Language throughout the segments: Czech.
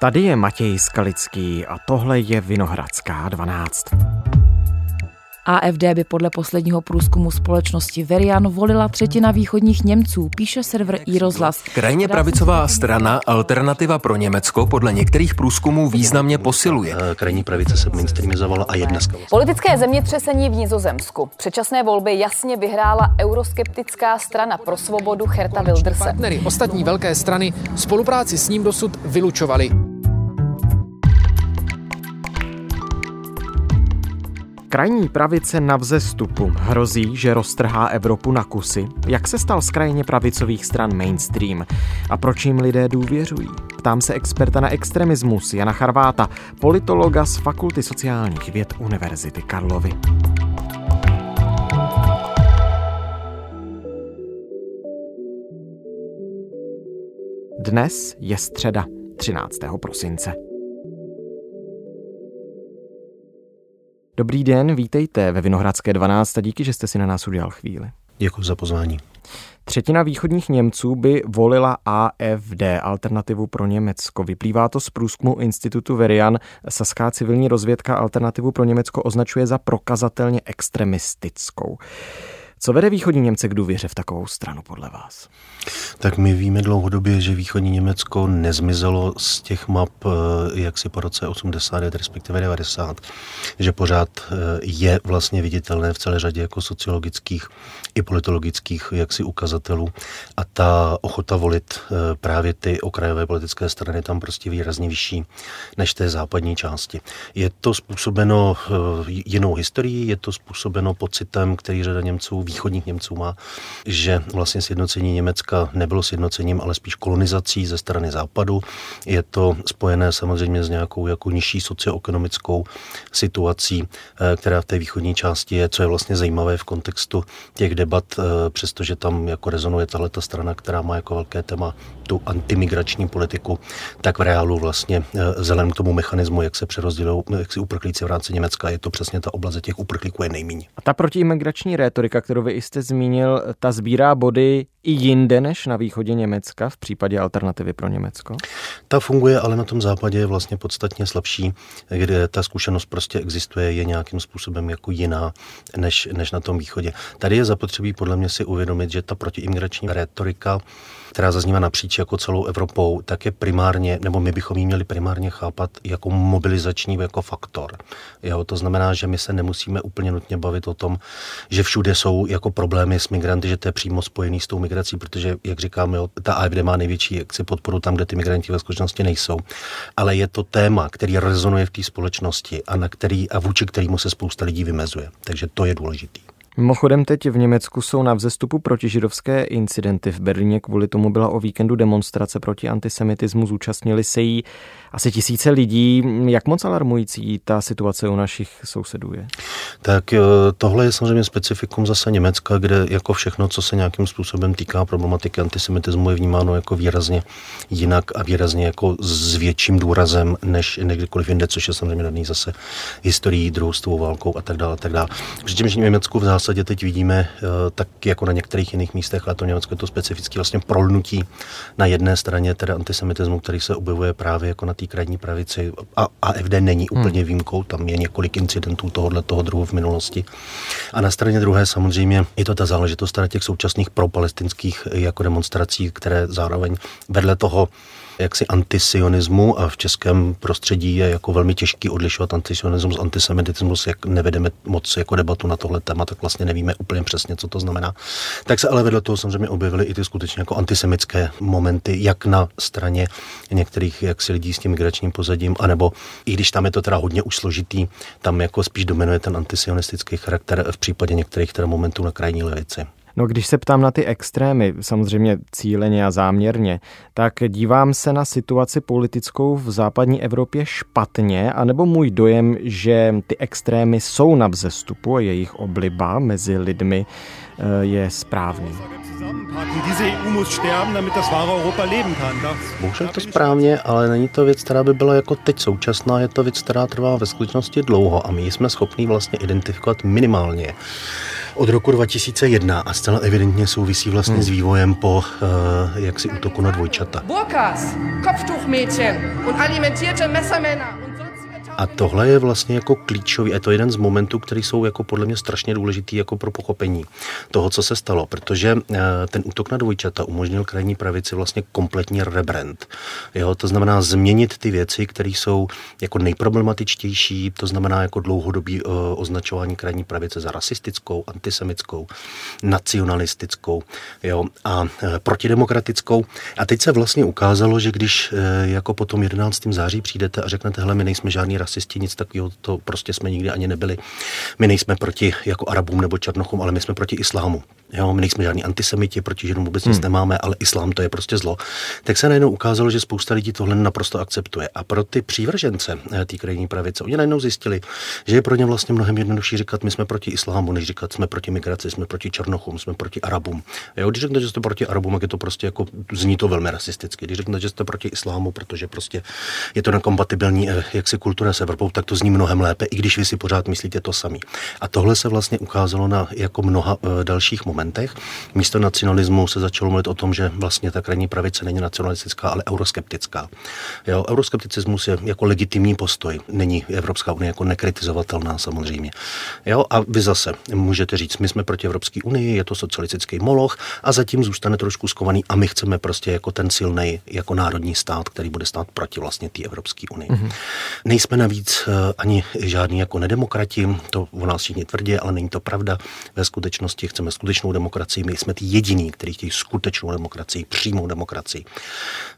Tady je Matěj Skalický a tohle je Vinohradská 12. AFD by podle posledního průzkumu společnosti Verian volila třetina východních Němců, píše server iRozhlas. Krajně pravicová strana Alternativa pro Německo podle některých průzkumů významně posiluje. Eh, krajní pravice se mainstreamizovala a je dneska. Politické zemětřesení v Nizozemsku. Předčasné volby jasně vyhrála euroskeptická strana pro svobodu Herta Wilderse. Partnery ostatní velké strany spolupráci s ním dosud vylučovali. Krajní pravice na vzestupu hrozí, že roztrhá Evropu na kusy. Jak se stal z krajně pravicových stran mainstream? A proč jim lidé důvěřují? Ptám se experta na extremismus Jana Charváta, politologa z Fakulty sociálních věd Univerzity Karlovy. Dnes je středa 13. prosince. Dobrý den, vítejte ve Vinohradské 12 a díky, že jste si na nás udělal chvíli. Děkuji za pozvání. Třetina východních Němců by volila AFD, alternativu pro Německo. Vyplývá to z průzkumu institutu Verian. Saská civilní rozvědka alternativu pro Německo označuje za prokazatelně extremistickou. Co vede východní Němce k důvěře v takovou stranu podle vás? Tak my víme dlouhodobě, že východní Německo nezmizelo z těch map eh, jaksi po roce 89, respektive 90, že pořád eh, je vlastně viditelné v celé řadě jako sociologických i politologických jaksi ukazatelů a ta ochota volit eh, právě ty okrajové politické strany tam prostě výrazně vyšší než té západní části. Je to způsobeno jinou historií, je to způsobeno pocitem, který řada Němců východních Němců má, že vlastně sjednocení Německa nebylo sjednocením, ale spíš kolonizací ze strany západu. Je to spojené samozřejmě s nějakou jako nižší socioekonomickou situací, eh, která v té východní části je, co je vlastně zajímavé v kontextu těch debat, eh, přestože tam jako rezonuje tahle strana, která má jako velké téma tu antimigrační politiku, tak v reálu vlastně eh, vzhledem k tomu mechanismu, jak se přerozdělují, jak si uprchlíci v rámci Německa, je to přesně ta oblast, těch uprchlíků je nejméně. A ta protiimigrační rétorika, kterou vy jste zmínil, ta sbírá body i jinde než na východě Německa v případě alternativy pro Německo? Ta funguje, ale na tom západě je vlastně podstatně slabší, kde ta zkušenost prostě existuje, je nějakým způsobem jako jiná než, než na tom východě. Tady je zapotřebí podle mě si uvědomit, že ta protiimigrační retorika která zaznívá napříč jako celou Evropou, tak je primárně, nebo my bychom ji měli primárně chápat jako mobilizační jako faktor. Jo, to znamená, že my se nemusíme úplně nutně bavit o tom, že všude jsou jako problémy s migranty, že to je přímo spojený s tou migrací, protože, jak říkáme, jo, ta AFD má největší jaksi podporu tam, kde ty migranti ve skutečnosti nejsou. Ale je to téma, který rezonuje v té společnosti a, na který, a vůči kterému se spousta lidí vymezuje. Takže to je důležitý. Mimochodem teď v Německu jsou na vzestupu protižidovské incidenty. V Berlíně kvůli tomu byla o víkendu demonstrace proti antisemitismu. Zúčastnili se jí asi tisíce lidí. Jak moc alarmující ta situace u našich sousedů je? Tak eh, tohle je samozřejmě specifikum zase Německa, kde jako všechno, co se nějakým způsobem týká problematiky antisemitismu, je vnímáno jako výrazně jinak a výrazně jako s větším důrazem než někdykoliv jinde, což je samozřejmě daný zase historií, druhou válkou a tak dále. A tak dále. Přičemž Německu v zásadě teď vidíme, eh, tak jako na některých jiných místech, ale to v Německu je to specificky vlastně prolnutí na jedné straně teda antisemitismu, který se objevuje právě jako na té krajní pravici a AFD není hmm. úplně výjimkou, tam je několik incidentů tohohle toho druhu v minulosti. A na straně druhé samozřejmě je to ta záležitost teda těch současných propalestinských jako demonstrací, které zároveň vedle toho jaksi antisionismu a v českém prostředí je jako velmi těžký odlišovat antisionismus antisemitismus, jak nevedeme moc jako debatu na tohle téma, tak vlastně nevíme úplně přesně, co to znamená. Tak se ale vedle toho samozřejmě objevily i ty skutečně jako antisemické momenty, jak na straně některých jaksi lidí s tím migračním pozadím, anebo i když tam je to teda hodně už složitý, tam jako spíš dominuje ten antisionistický charakter v případě některých teda momentů na krajní levici. No, když se ptám na ty extrémy, samozřejmě cíleně a záměrně, tak dívám se na situaci politickou v západní Evropě špatně, anebo můj dojem, že ty extrémy jsou na vzestupu a jejich obliba mezi lidmi eh, je správný. Bohužel to správně, ale není to věc, která by byla jako teď současná, je to věc, která trvá ve skutečnosti dlouho a my jsme schopni vlastně identifikovat minimálně od roku 2001 a zcela evidentně souvisí vlastně hmm. s vývojem po uh, jaksi útoku na dvojčata. Burkas, Kopftuchmädchen und alimentierte Messermänner a tohle je vlastně jako klíčový, je to jeden z momentů, který jsou jako podle mě strašně důležitý jako pro pochopení toho, co se stalo, protože eh, ten útok na dvojčata umožnil krajní pravici vlastně kompletní rebrand. Jo, to znamená změnit ty věci, které jsou jako nejproblematičtější, to znamená jako dlouhodobý uh, označování krajní pravice za rasistickou, antisemickou, nacionalistickou jo, a uh, protidemokratickou. A teď se vlastně ukázalo, že když jako po tom 11. září přijdete a řeknete, hele, my nejsme žádný rasisti, nic takového, to prostě jsme nikdy ani nebyli. My nejsme proti jako Arabům nebo Černochům, ale my jsme proti islámu. Jo, my nejsme žádní antisemiti, proti židům vůbec nic hmm. nemáme, ale islám to je prostě zlo. Tak se najednou ukázalo, že spousta lidí tohle naprosto akceptuje. A pro ty přívržence eh, té krajní pravice, oni najednou zjistili, že je pro ně vlastně mnohem jednodušší říkat, my jsme proti islámu, než říkat, jsme proti migraci, jsme proti černochům, jsme proti Arabům. Jo, když řeknete, že jste proti Arabům, tak je to prostě jako, zní to velmi rasisticky. Když řeknete, že jste proti islámu, protože prostě je to nekompatibilní, eh, jak se kultura s Evropou, tak to zní mnohem lépe, i když vy si pořád myslíte to sami. A tohle se vlastně ukázalo na jako mnoha uh, dalších momentech. Místo nacionalismu se začalo mluvit o tom, že vlastně ta krajní pravice není nacionalistická, ale euroskeptická. Jo, euroskepticismus je jako legitimní postoj. Není Evropská unie jako nekritizovatelná samozřejmě. Jo, a vy zase můžete říct, my jsme proti Evropské unii, je to socialistický moloch a zatím zůstane trošku skovaný a my chceme prostě jako ten silný jako národní stát, který bude stát proti vlastně té Evropské unii. Mm-hmm. Nejsme navíc Eh, ani žádní jako nedemokrati, to o nás všichni tvrdí, ale není to pravda. Ve skutečnosti chceme skutečnou demokracii, my jsme ty jediní, kteří chtějí skutečnou demokracii, přímou demokracii.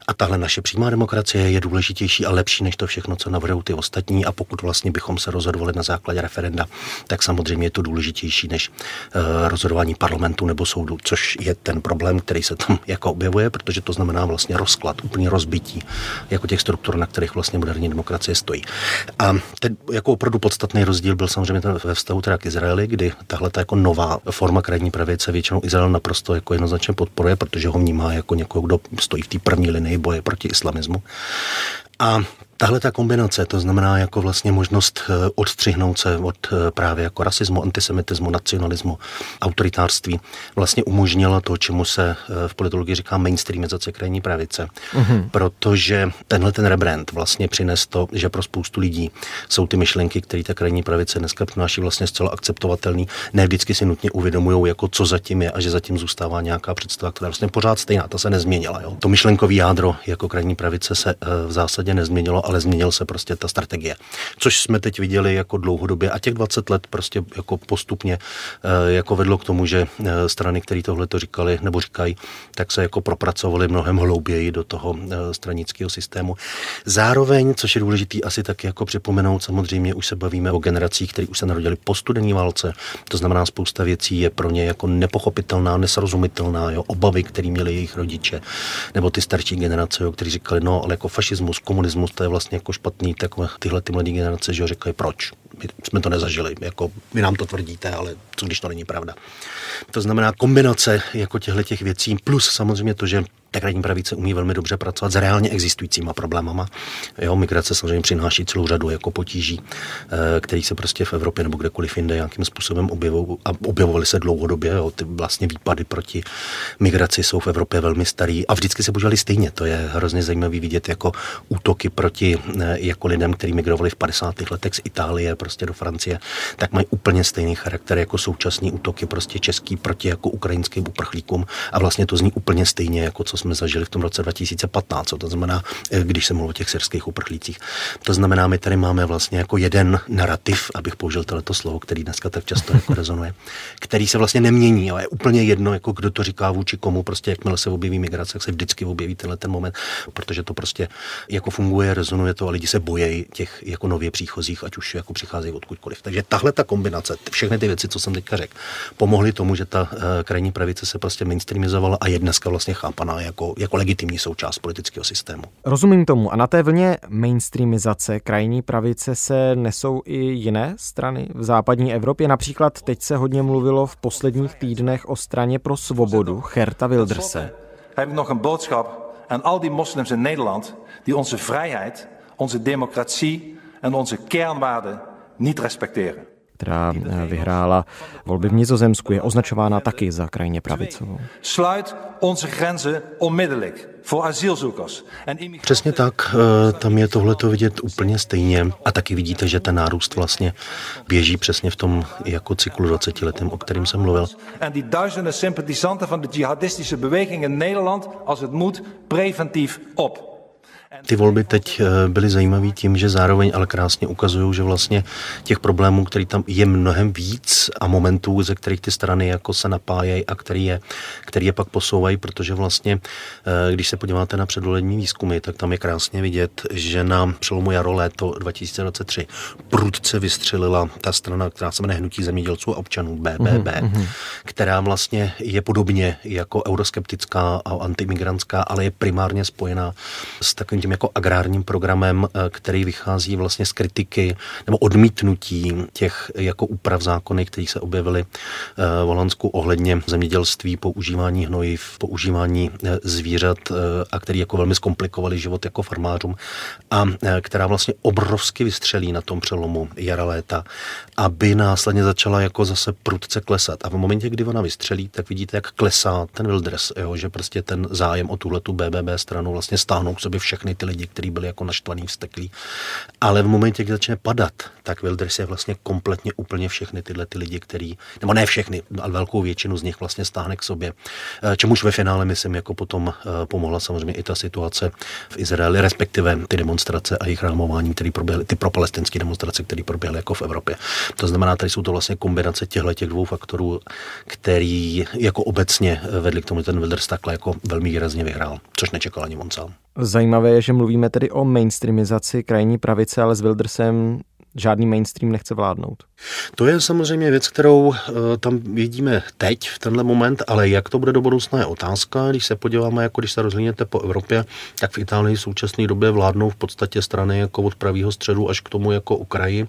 A tahle naše přímá demokracie je důležitější a lepší než to všechno, co navrhují ty ostatní. A pokud vlastně bychom se rozhodovali na základě referenda, tak samozřejmě je to důležitější než uh, rozhodování parlamentu nebo soudu, což je ten problém, který se tam jako objevuje, protože to znamená vlastně rozklad, úplně rozbití jako těch struktur, na kterých vlastně moderní demokracie stojí. A ten jako opravdu podstatný rozdíl byl samozřejmě ten ve vztahu teda k Izraeli, kdy tahle ta jako nová forma krajní pravice většinou Izrael naprosto jako jednoznačně podporuje, protože ho vnímá jako někoho, kdo stojí v té první linii boje proti islamismu. A Tahle ta kombinace, to znamená jako vlastně možnost eh, odstřihnout se od eh, právě jako rasismu, antisemitismu, nacionalismu, autoritářství, vlastně umožnila to, čemu se eh, v politologii říká mainstreamizace krajní pravice. Mm-hmm. Protože tenhle ten rebrand vlastně přines to, že pro spoustu lidí jsou ty myšlenky, které ta krajní pravice dneska přináší vlastně zcela akceptovatelný, ne vždycky si nutně uvědomují, jako co zatím je a že zatím zůstává nějaká představa, která je vlastně pořád stejná, ta se nezměnila. Jo. To myšlenkový jádro jako krajní pravice se v zásadě nezměnilo, ale změnil se prostě ta strategie. Což jsme teď viděli jako dlouhodobě a těch 20 let prostě jako postupně eh, jako vedlo k tomu, že eh, strany, které tohle to říkali nebo říkají, tak se jako propracovali mnohem hlouběji do toho eh, stranického systému. Zároveň, což je důležitý asi taky jako připomenout, samozřejmě už se bavíme o generacích, které už se narodili po studené válce, to znamená spousta věcí je pro ně jako nepochopitelná, nesrozumitelná, jo, obavy, které měli jejich rodiče, nebo ty starší generace, jo, kteří říkali, no, ale jako fašismus, komunismus, to je vlastně jako špatný, tak tyhle ty mladé generace, že říkají proč. My jsme to nezažili, jako vy nám to tvrdíte, ale co když to není pravda. To znamená kombinace jako těchto těch věcí, plus samozřejmě to, že tak radní pravice umí velmi dobře pracovat s reálně existujícíma problémama. Jo, migrace samozřejmě přináší celou řadu jako potíží, eh, které se prostě v Evropě nebo kdekoliv jinde nějakým způsobem objevují a objevovaly se dlouhodobě. Jo. Ty vlastně výpady proti migraci jsou v Evropě velmi starý a vždycky se používali stejně. To je hrozně zajímavý vidět jako útoky proti eh, jako lidem, kteří migrovali v 50. letech z Itálie prostě do Francie, tak mají úplně stejný charakter jako současní útoky prostě český proti jako ukrajinským uprchlíkům a vlastně to zní úplně stejně jako co jsme zažili v tom roce 2015, to znamená, eh, když se mluví o těch syrských uprchlících. To znamená, my tady máme vlastně jako jeden narrativ, abych použil tohleto slovo, který dneska tak často jako rezonuje, který se vlastně nemění, ale je úplně jedno, jako kdo to říká vůči komu, prostě jakmile se objeví migrace, tak se vždycky objeví tenhle ten moment, protože to prostě jako funguje, rezonuje to a lidi se bojejí těch jako nově příchozích, ať už jako přicházejí odkudkoliv. Takže tahle ta kombinace, všechny ty věci, co jsem teďka řekl, pomohly tomu, že ta uh, krajní pravice se prostě mainstreamizovala a je dneska vlastně chápaná jako, jako legitimní součást politického systému. Rozumím tomu. A na té vlně mainstreamizace krajní pravice se nesou i jiné strany v západní Evropě. Například teď se hodně mluvilo v posledních týdnech o straně pro svobodu Gerta Wilderse. Heb ik nog een boodschap aan al die moslims in Nederland die onze vrijheid, onze democratie en onze kernwaarden niet respecteren. Která vyhrála volby v Nizozemsku, je označována taky za krajně pravicovou. Sluit onze grenzen onmiddellijk. Přesně tak, eh, tam je tohleto vidět úplně stejně a taky vidíte, že ten nárůst vlastně běží přesně v tom jako cyklu 20 letém, o kterým jsem mluvil. En die duizenden sympathisanten van de jihadistische beweging in Nederland, als het moet, preventief op. Ty volby teď eh, byly zajímavé tím, že zároveň ale krásně ukazují, že vlastně těch problémů, který tam je mnohem víc a momentů, ze kterých ty strany jako se napájejí a který je, který je pak posouvají, protože vlastně, eh, když se podíváte na předvolební výzkumy, tak tam je krásně vidět, že na přelomu jaro léto 2023 prudce vystřelila ta strana, která se jmenuje Hnutí zemědělců a občanů BBB, mm-hmm. která vlastně je podobně jako euroskeptická a antimigrantská, ale je primárně spojená s takovým tím jako agrárním programem, eh, který vychází vlastně z kritiky nebo odmítnutí těch jako úprav zákony, které se objevily eh, v Holandsku ohledně zemědělství, používání hnojiv, používání eh, zvířat a který jako velmi zkomplikovali život jako farmářům a která vlastně obrovsky vystřelí na tom přelomu jara léta, aby následně začala jako zase prudce klesat. A v momentě, kdy ona vystřelí, tak vidíte, jak klesá ten Wilders, jo, že prostě ten zájem o tuhletu BBB stranu vlastně stáhnou k sobě všechny ty lidi, kteří byli jako naštvaný, vzteklí. Ale v momentě, kdy začne padat, tak Wilders je vlastně kompletně úplně všechny tyhle ty lidi, který, nebo ne všechny, ale velkou většinu z nich vlastně stáhne k sobě. Eh, čemuž ve finále, myslím, jako potom eh, pomohla samozřejmě i ta situace v Izraeli, respektive ty demonstrace a jejich rámování, které proběhly, ty propalestinské demonstrace, které proběhly jako v Evropě. To znamená, tady jsou to vlastně kombinace těchto těch dvou faktorů, který jako obecně vedli k tomu, že ten Wilders takhle jako velmi výrazně vyhrál, což nečekal ani on sám. Zajímavé je, že mluvíme tedy o mainstreamizaci krajní pravice, ale s Wildersem žádný mainstream nechce vládnout. To je samozřejmě věc, kterou uh, tam vidíme teď, v tenhle moment, ale jak to bude do budoucna je otázka. Když se podíváme, jako když se rozhlídnete po Evropě, tak v Itálii v současné době vládnou v podstatě strany jako od pravého středu až k tomu jako Ukraji,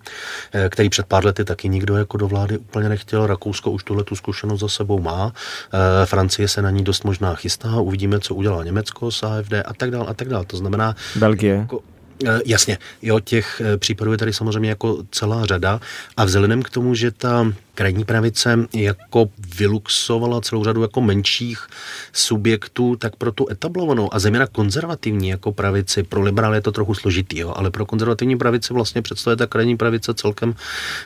eh, který před pár lety taky nikdo jako do vlády úplně nechtěl. Rakousko už tuhle tu zkušenost za sebou má. Eh, Francie se na ní dost možná chystá. Uvidíme, co udělá Německo s AFD a tak dále a tak dále. To znamená... Belgie. Jako, Eh, jasně, jo, těch eh, případů je tady samozřejmě jako celá řada a vzhledem k tomu, že ta krajní pravice jako vyluxovala celou řadu jako menších subjektů, tak pro tu etablovanou a zejména konzervativní jako pravici, pro liberály je to trochu složitý, jo, ale pro konzervativní pravici vlastně představuje ta krajní pravice celkem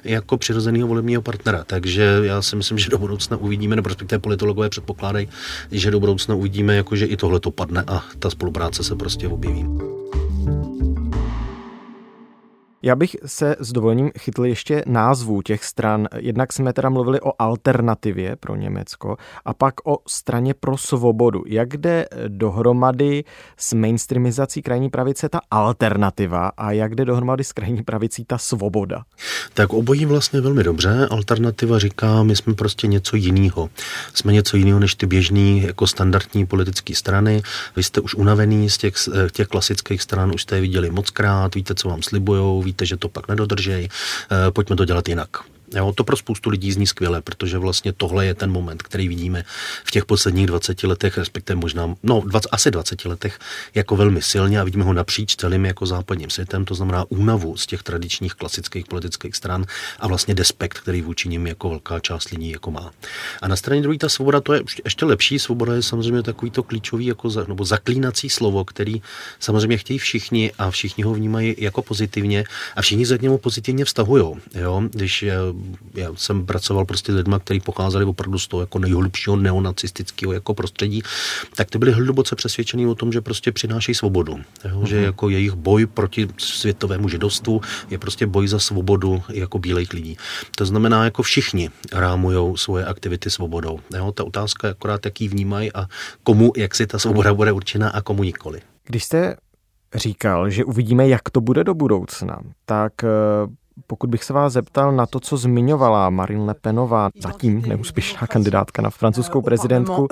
jako přirozeného volebního partnera. Takže já si myslím, že do budoucna uvidíme, nebo respektive politologové předpokládají, že do budoucna uvidíme, jako že i tohle to padne a ta spolupráce se prostě objeví. Já bych se s dovolením chytl ještě názvů těch stran. Jednak jsme teda mluvili o alternativě pro Německo a pak o straně pro svobodu. Jak jde dohromady s mainstreamizací krajní pravice ta alternativa a jak jde dohromady s krajní pravicí ta svoboda? Tak obojí vlastně velmi dobře. Alternativa říká, my jsme prostě něco jiného. Jsme něco jiného než ty běžní jako standardní politické strany. Vy jste už unavený z těch, těch klasických stran, už jste je viděli moc krát, víte, co vám slibujou, víte, že to pak nedodržej, eh, pojďme to dělat jinak. Jo, to pro spoustu lidí zní skvěle, protože vlastně tohle je ten moment, který vidíme v těch posledních 20 letech, respektive možná, no 20, asi 20 letech, jako velmi silně a vidíme ho napříč celým jako západním světem, to znamená únavu z těch tradičních klasických politických stran a vlastně despekt, který vůči nim jako velká část lidí jako má. A na straně druhé ta svoboda, to je ještě lepší, svoboda je samozřejmě takový to klíčový jako za, nebo zaklínací slovo, který samozřejmě chtějí všichni a všichni ho vnímají jako pozitivně a všichni se k němu pozitivně vztahují. Jo? Když já jsem pracoval prostě s lidmi, kteří pocházeli opravdu z toho jako nejhlubšího neonacistického jako prostředí, tak ty byli hluboce přesvědčení o tom, že prostě přináší svobodu. Jo? Uh-huh. Že mhm. jako jejich boj proti světovému židovstvu je prostě boj za svobodu jako bílejch lidí. To znamená, jako všichni rámují svoje aktivity svobodou. Jo? Ta otázka je akorát, jaký vnímají a komu, jak si ta svoboda bude určena a komu nikoli. Když jste říkal, že uvidíme, jak to bude do budoucna, tak eh, pokud bych se vás zeptal na to, co zmiňovala Marine Le Penová, zatím neúspěšná kandidátka na francouzskou prezidentku.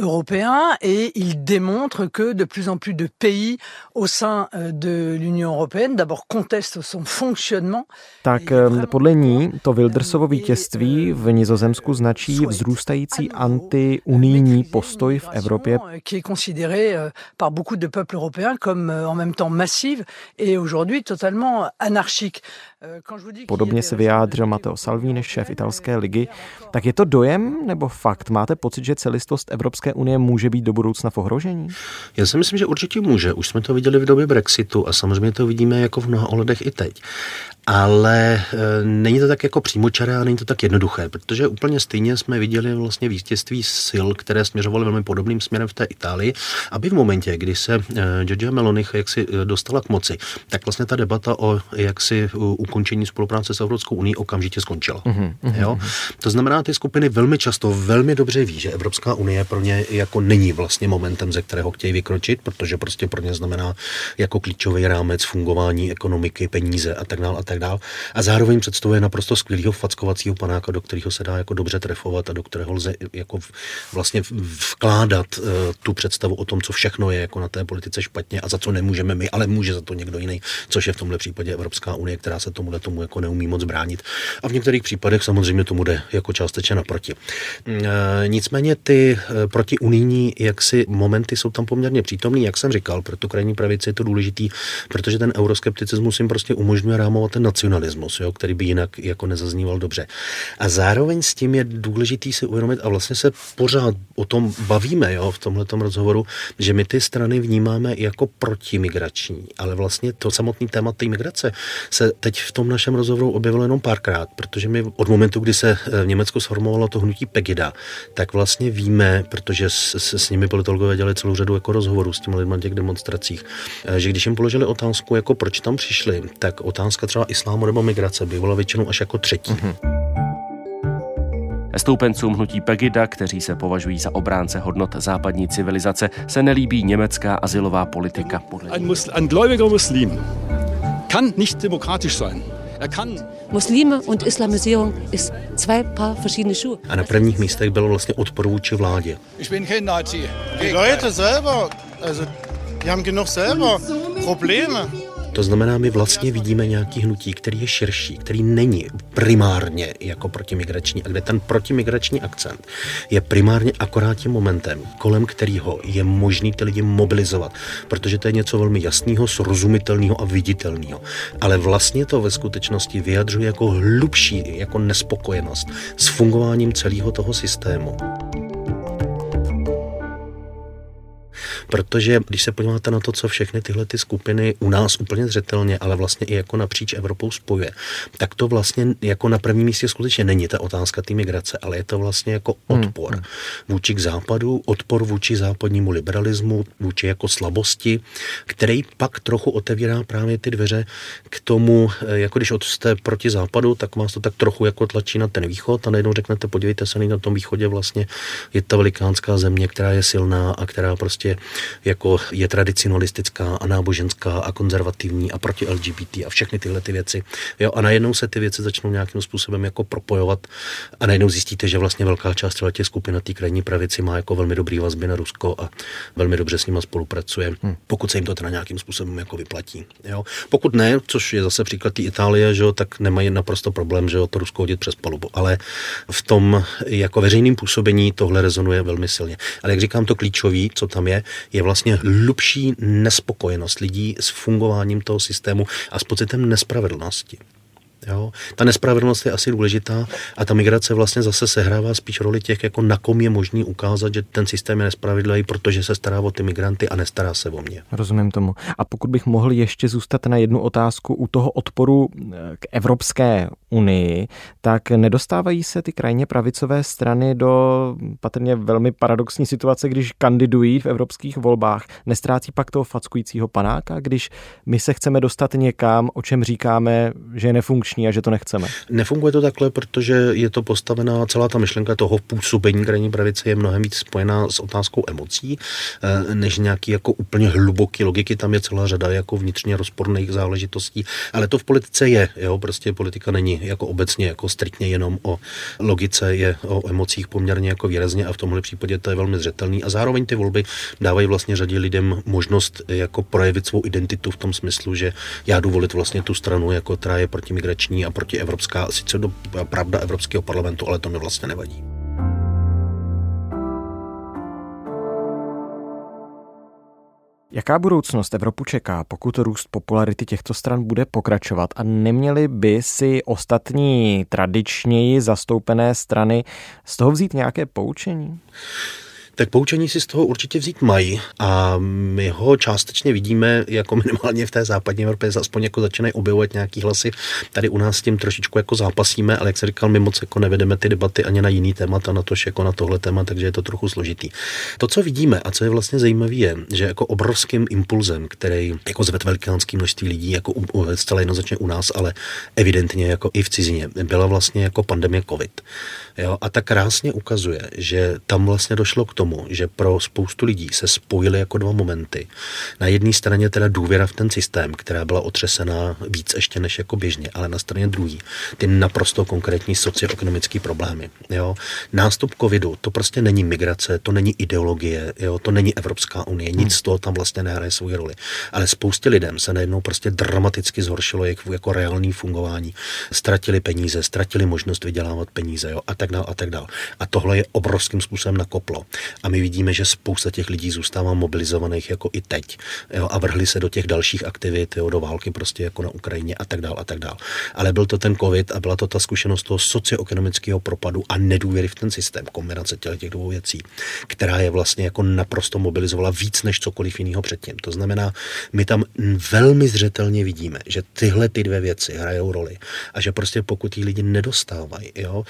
et il démontre que de plus en plus de pays au sein euh, de l'Union européenne d'abord contestent son fonctionnement. Tak euh, podle ní to Wildersovo vítězství v Nizozemsku značí vzrůstající antiunijní postoj v Evropě. Qui est considéré euh, par beaucoup de peuples européens comme en même temps massive et aujourd'hui totalement anarchique. Podobně se vyjádřil Matteo Salvini, šéf italské ligy. Tak je to dojem nebo fakt? Máte pocit, že celistvost Evropské unie může být do budoucna v ohrožení? Já si myslím, že určitě může. Už jsme to viděli v době Brexitu a samozřejmě to vidíme jako v mnoha ohledech i teď. Ale e, není to tak jako přímočaré a není to tak jednoduché, protože úplně stejně jsme viděli vlastně vítězství sil, které směřovaly velmi podobným směrem v té Itálii, aby v momentě, kdy se e, Giorgia Meloni jaksi e, dostala k moci, tak vlastně ta debata o jaksi ukončení spolupráce s Evropskou unii okamžitě skončila. Mm-hmm. Jo? To znamená, ty skupiny velmi často velmi dobře ví, že Evropská unie pro ně jako není vlastně momentem, ze kterého chtějí vykročit, protože prostě pro ně znamená jako klíčový rámec fungování ekonomiky, peníze a tak dále a tak dále. A zároveň představuje naprosto skvělého fackovacího panáka, do kterého se dá jako dobře trefovat a do kterého lze jako vlastně vkládat uh, tu představu o tom, co všechno je jako na té politice špatně a za co nemůžeme my, ale může za to někdo jiný, což je v tomhle případě Evropská unie, která se tomuhle tomu jako neumí moc bránit. A v některých případech samozřejmě tomu jde jako částečně naproti. E, nicméně ty e, protiunijní jaksi momenty jsou tam poměrně přítomný, jak jsem říkal, pro tu krajní pravici je to důležitý, protože ten euroskepticismus jim prostě umožňuje rámovat ten nacionalismus, jo, který by jinak jako nezazníval dobře. A zároveň s tím je důležitý si uvědomit, a vlastně se pořád o tom bavíme jo, v tomhle rozhovoru, že my ty strany vnímáme jako protimigrační, ale vlastně to samotný téma té migrace se teď v tom našem rozhovoru objevilo jenom párkrát, protože my od momentu, kdy se v Německu sformovalo to hnutí Pegida, tak vlastně víme, protože s, s, s nimi politologové dělali celou řadu jako rozhovorů s těmi lidmi na těch demonstracích, eh, že když jim položili otázku, jako proč tam přišli, tak otázka třeba islámu nebo migrace bývala většinou až jako třetí. Mm-hmm. Stoupencům hnutí Pegida, kteří se považují za obránce hodnot západní civilizace, se nelíbí německá asilová politika. Ein, Musl- ein gläubiger Muslim kann nicht demokratisch sein. Er kann Muslime und Islamisierung ist zwei Paar verschiedene Schuhe. A na prvních místech bylo vlastně odpor vůči vládě. Ich bin kein Nazi. Die Leute selber, also die haben genug selber Probleme. To znamená, my vlastně vidíme nějaký hnutí, který je širší, který není primárně jako protimigrační, a kde ten protimigrační akcent je primárně akorát tím momentem, kolem kterého je možný ty lidi mobilizovat, protože to je něco velmi jasného, srozumitelného a viditelného. Ale vlastně to ve skutečnosti vyjadřuje jako hlubší, jako nespokojenost s fungováním celého toho systému. Protože když se podíváte na to, co všechny tyhle ty skupiny u nás úplně zřetelně, ale vlastně i jako napříč Evropou spojuje, tak to vlastně jako na prvním místě skutečně není ta otázka té migrace, ale je to vlastně jako hmm, odpor hmm. vůči k západu, odpor vůči západnímu liberalismu, vůči jako slabosti, který pak trochu otevírá právě ty dveře k tomu, eh, jako když jste proti západu, tak vás to tak trochu jako tlačí na ten východ a najednou řeknete, podívejte se, na tom východě vlastně je ta velikánská země, která je silná a která prostě jako je tradicionalistická a náboženská a konzervativní a proti LGBT a všechny tyhle ty věci. Jo, a najednou se ty věci začnou nějakým způsobem jako propojovat a najednou zjistíte, že vlastně velká část těch skupin na té krajní pravici má jako velmi dobrý vazby na Rusko a velmi dobře s nimi spolupracuje, hmm. pokud se jim to teda nějakým způsobem jako vyplatí. Jo. Pokud ne, což je zase příklad té Itálie, že jo, tak nemají naprosto problém, že jo, to Rusko hodit přes palubu. Ale v tom jako veřejným působení tohle rezonuje velmi silně. Ale jak říkám, to klíčový, co tam je, je vlastně hlubší nespokojenost lidí s fungováním toho systému a s pocitem nespravedlnosti. Jo? Ta nespravedlnost je asi důležitá a ta migrace vlastně zase sehrává spíš roli těch, jako na kom je možný ukázat, že ten systém je nespravedlivý, protože se stará o ty migranty a nestará se o mě. Rozumím tomu. A pokud bych mohl ještě zůstat na jednu otázku u toho odporu eh, k Evropské unii, tak nedostávají se ty krajně pravicové strany do patrně velmi paradoxní situace, když kandidují v evropských volbách. Nestrácí pak toho fackujícího panáka, když my se chceme dostat někam, o čem říkáme, že je nefunkční a že to nechceme. Nefunguje to takhle, protože je to postavená, celá ta myšlenka toho působení krajní pravice je mnohem víc spojená s otázkou emocí, eh, než nějaký jako úplně hluboký logiky. Tam je celá řada jako vnitřně rozporných záležitostí, ale to v politice je, jo, prostě politika není jako obecně jako striktně jenom o logice, je o emocích poměrně jako výrazně a v tomhle případě to je velmi zřetelný. A zároveň ty volby dávají vlastně řadě lidem možnost jako projevit svou identitu v tom smyslu, že já jdu volit vlastně tu stranu, jako která je protimigrační a protievropská, sice do pravda Evropského parlamentu, ale to mi vlastně nevadí. Jaká budoucnost Evropu čeká, pokud růst popularity těchto stran bude pokračovat a neměly by si ostatní tradičněji zastoupené strany z toho vzít nějaké poučení? Tak poučení si z toho určitě vzít mají a my ho částečně vidíme jako minimálně v té západní Evropě, aspoň jako začínají objevovat nějaký hlasy. Tady u nás s tím trošičku jako zápasíme, ale jak se říkal, my moc jako nevedeme ty debaty ani na jiný témata, na tož jako na tohle téma, takže je to trochu složitý. To, co vidíme a co je vlastně zajímavé, je, že jako obrovským impulzem, který jako zved velikánský množství lidí, jako zcela jednoznačně u nás, ale evidentně jako i v cizině, byla vlastně jako pandemie COVID. Jo? A tak krásně ukazuje, že tam vlastně došlo k tomu, že pro spoustu lidí se spojily jako dva momenty. Na jedné straně teda důvěra v ten systém, která byla otřesená víc ještě než jako běžně, ale na straně druhé ty naprosto konkrétní socioekonomické problémy. Jo? Nástup covidu, to prostě není migrace, to není ideologie, jo? to není Evropská unie, nic hmm. z toho tam vlastně nehraje svou roli. Ale spoustě lidem se najednou prostě dramaticky zhoršilo jako, jako reálný fungování. Ztratili peníze, ztratili možnost vydělávat peníze jo? a tak dále a tak dále. A tohle je obrovským způsobem nakoplo. A my vidíme, že spousta těch lidí zůstává mobilizovaných jako i teď jo, a vrhli se do těch dalších aktivit, jo, do války prostě jako na Ukrajině a tak dále a tak dále. Ale byl to ten covid a byla to ta zkušenost toho socioekonomického propadu a nedůvěry v ten systém, kombinace těch, těch dvou věcí, která je vlastně jako naprosto mobilizovala víc než cokoliv jiného předtím. To znamená, my tam velmi zřetelně vidíme, že tyhle ty dvě věci hrajou roli a že prostě pokud ty lidi nedostávají, jo,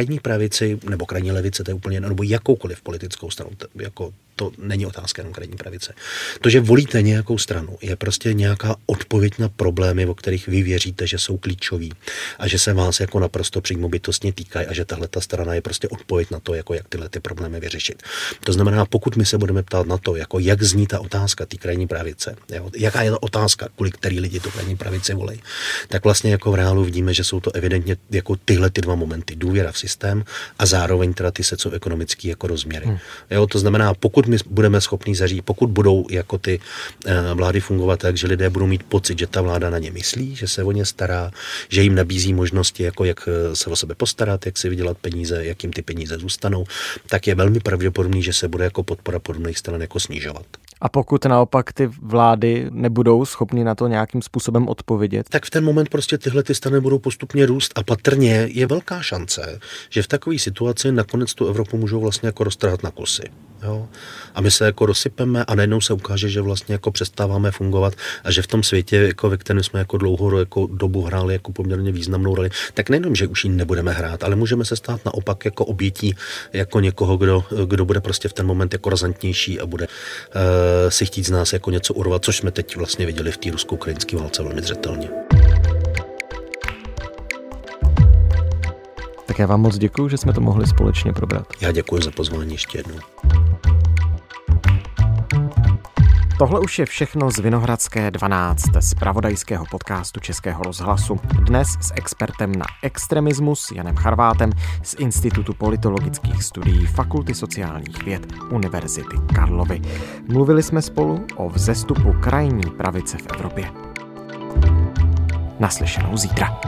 krajní pravici nebo krajní levice, to je úplně, nebo jakoukoliv politickou stranu, jako to není otázka jenom krajní pravice. To, že volíte nějakou stranu, je prostě nějaká odpověď na problémy, o kterých vy věříte, že jsou klíčoví a že se vás jako naprosto přímo bytostně týkají a že tahle ta strana je prostě odpověď na to, jako jak tyhle ty problémy vyřešit. To znamená, pokud my se budeme ptát na to, jako jak zní ta otázka té krajní pravice, jo, jaká je ta otázka, kvůli který lidi tu krajní pravici volí, tak vlastně jako v reálu vidíme, že jsou to evidentně jako tyhle ty dva momenty. Důvěra v systém a zároveň teda ty ekonomické jako rozměry. Hmm. Jo, to znamená, pokud my budeme schopni zařídit, pokud budou jako ty eh, vlády fungovat tak, že lidé budou mít pocit, že ta vláda na ně myslí, že se o ně stará, že jim nabízí možnosti, jako jak eh, se o sebe postarat, jak si vydělat peníze, jak jim ty peníze zůstanou, tak je velmi pravděpodobný, že se bude jako podpora podobných stran jako snižovat. A pokud naopak ty vlády nebudou schopny na to nějakým způsobem odpovědět? Tak v ten moment prostě tyhle ty strany budou postupně růst a patrně je velká šance, že v takové situaci nakonec tu Evropu můžou vlastně jako roztrhat na kusy. Jo? A my se jako rozsypeme a najednou se ukáže, že vlastně jako přestáváme fungovat a že v tom světě, jako ve kterém jsme jako dlouhou jako dobu hráli jako poměrně významnou roli, tak nejenom, že už ji nebudeme hrát, ale můžeme se stát naopak jako obětí jako někoho, kdo, kdo bude prostě v ten moment jako razantnější a bude uh, si chtít z nás jako něco urvat, což jsme teď vlastně viděli v té rusko-ukrajinské válce velmi zřetelně. Tak já vám moc děkuji, že jsme to mohli společně probrat. Já děkuji za pozvání ještě jednou. Tohle už je všechno z Vinohradské 12, z pravodajského podcastu Českého rozhlasu. Dnes s expertem na extremismus Janem Charvátem z Institutu politologických studií Fakulty sociálních věd Univerzity Karlovy. Mluvili jsme spolu o vzestupu krajní pravice v Evropě. Naslyšenou zítra.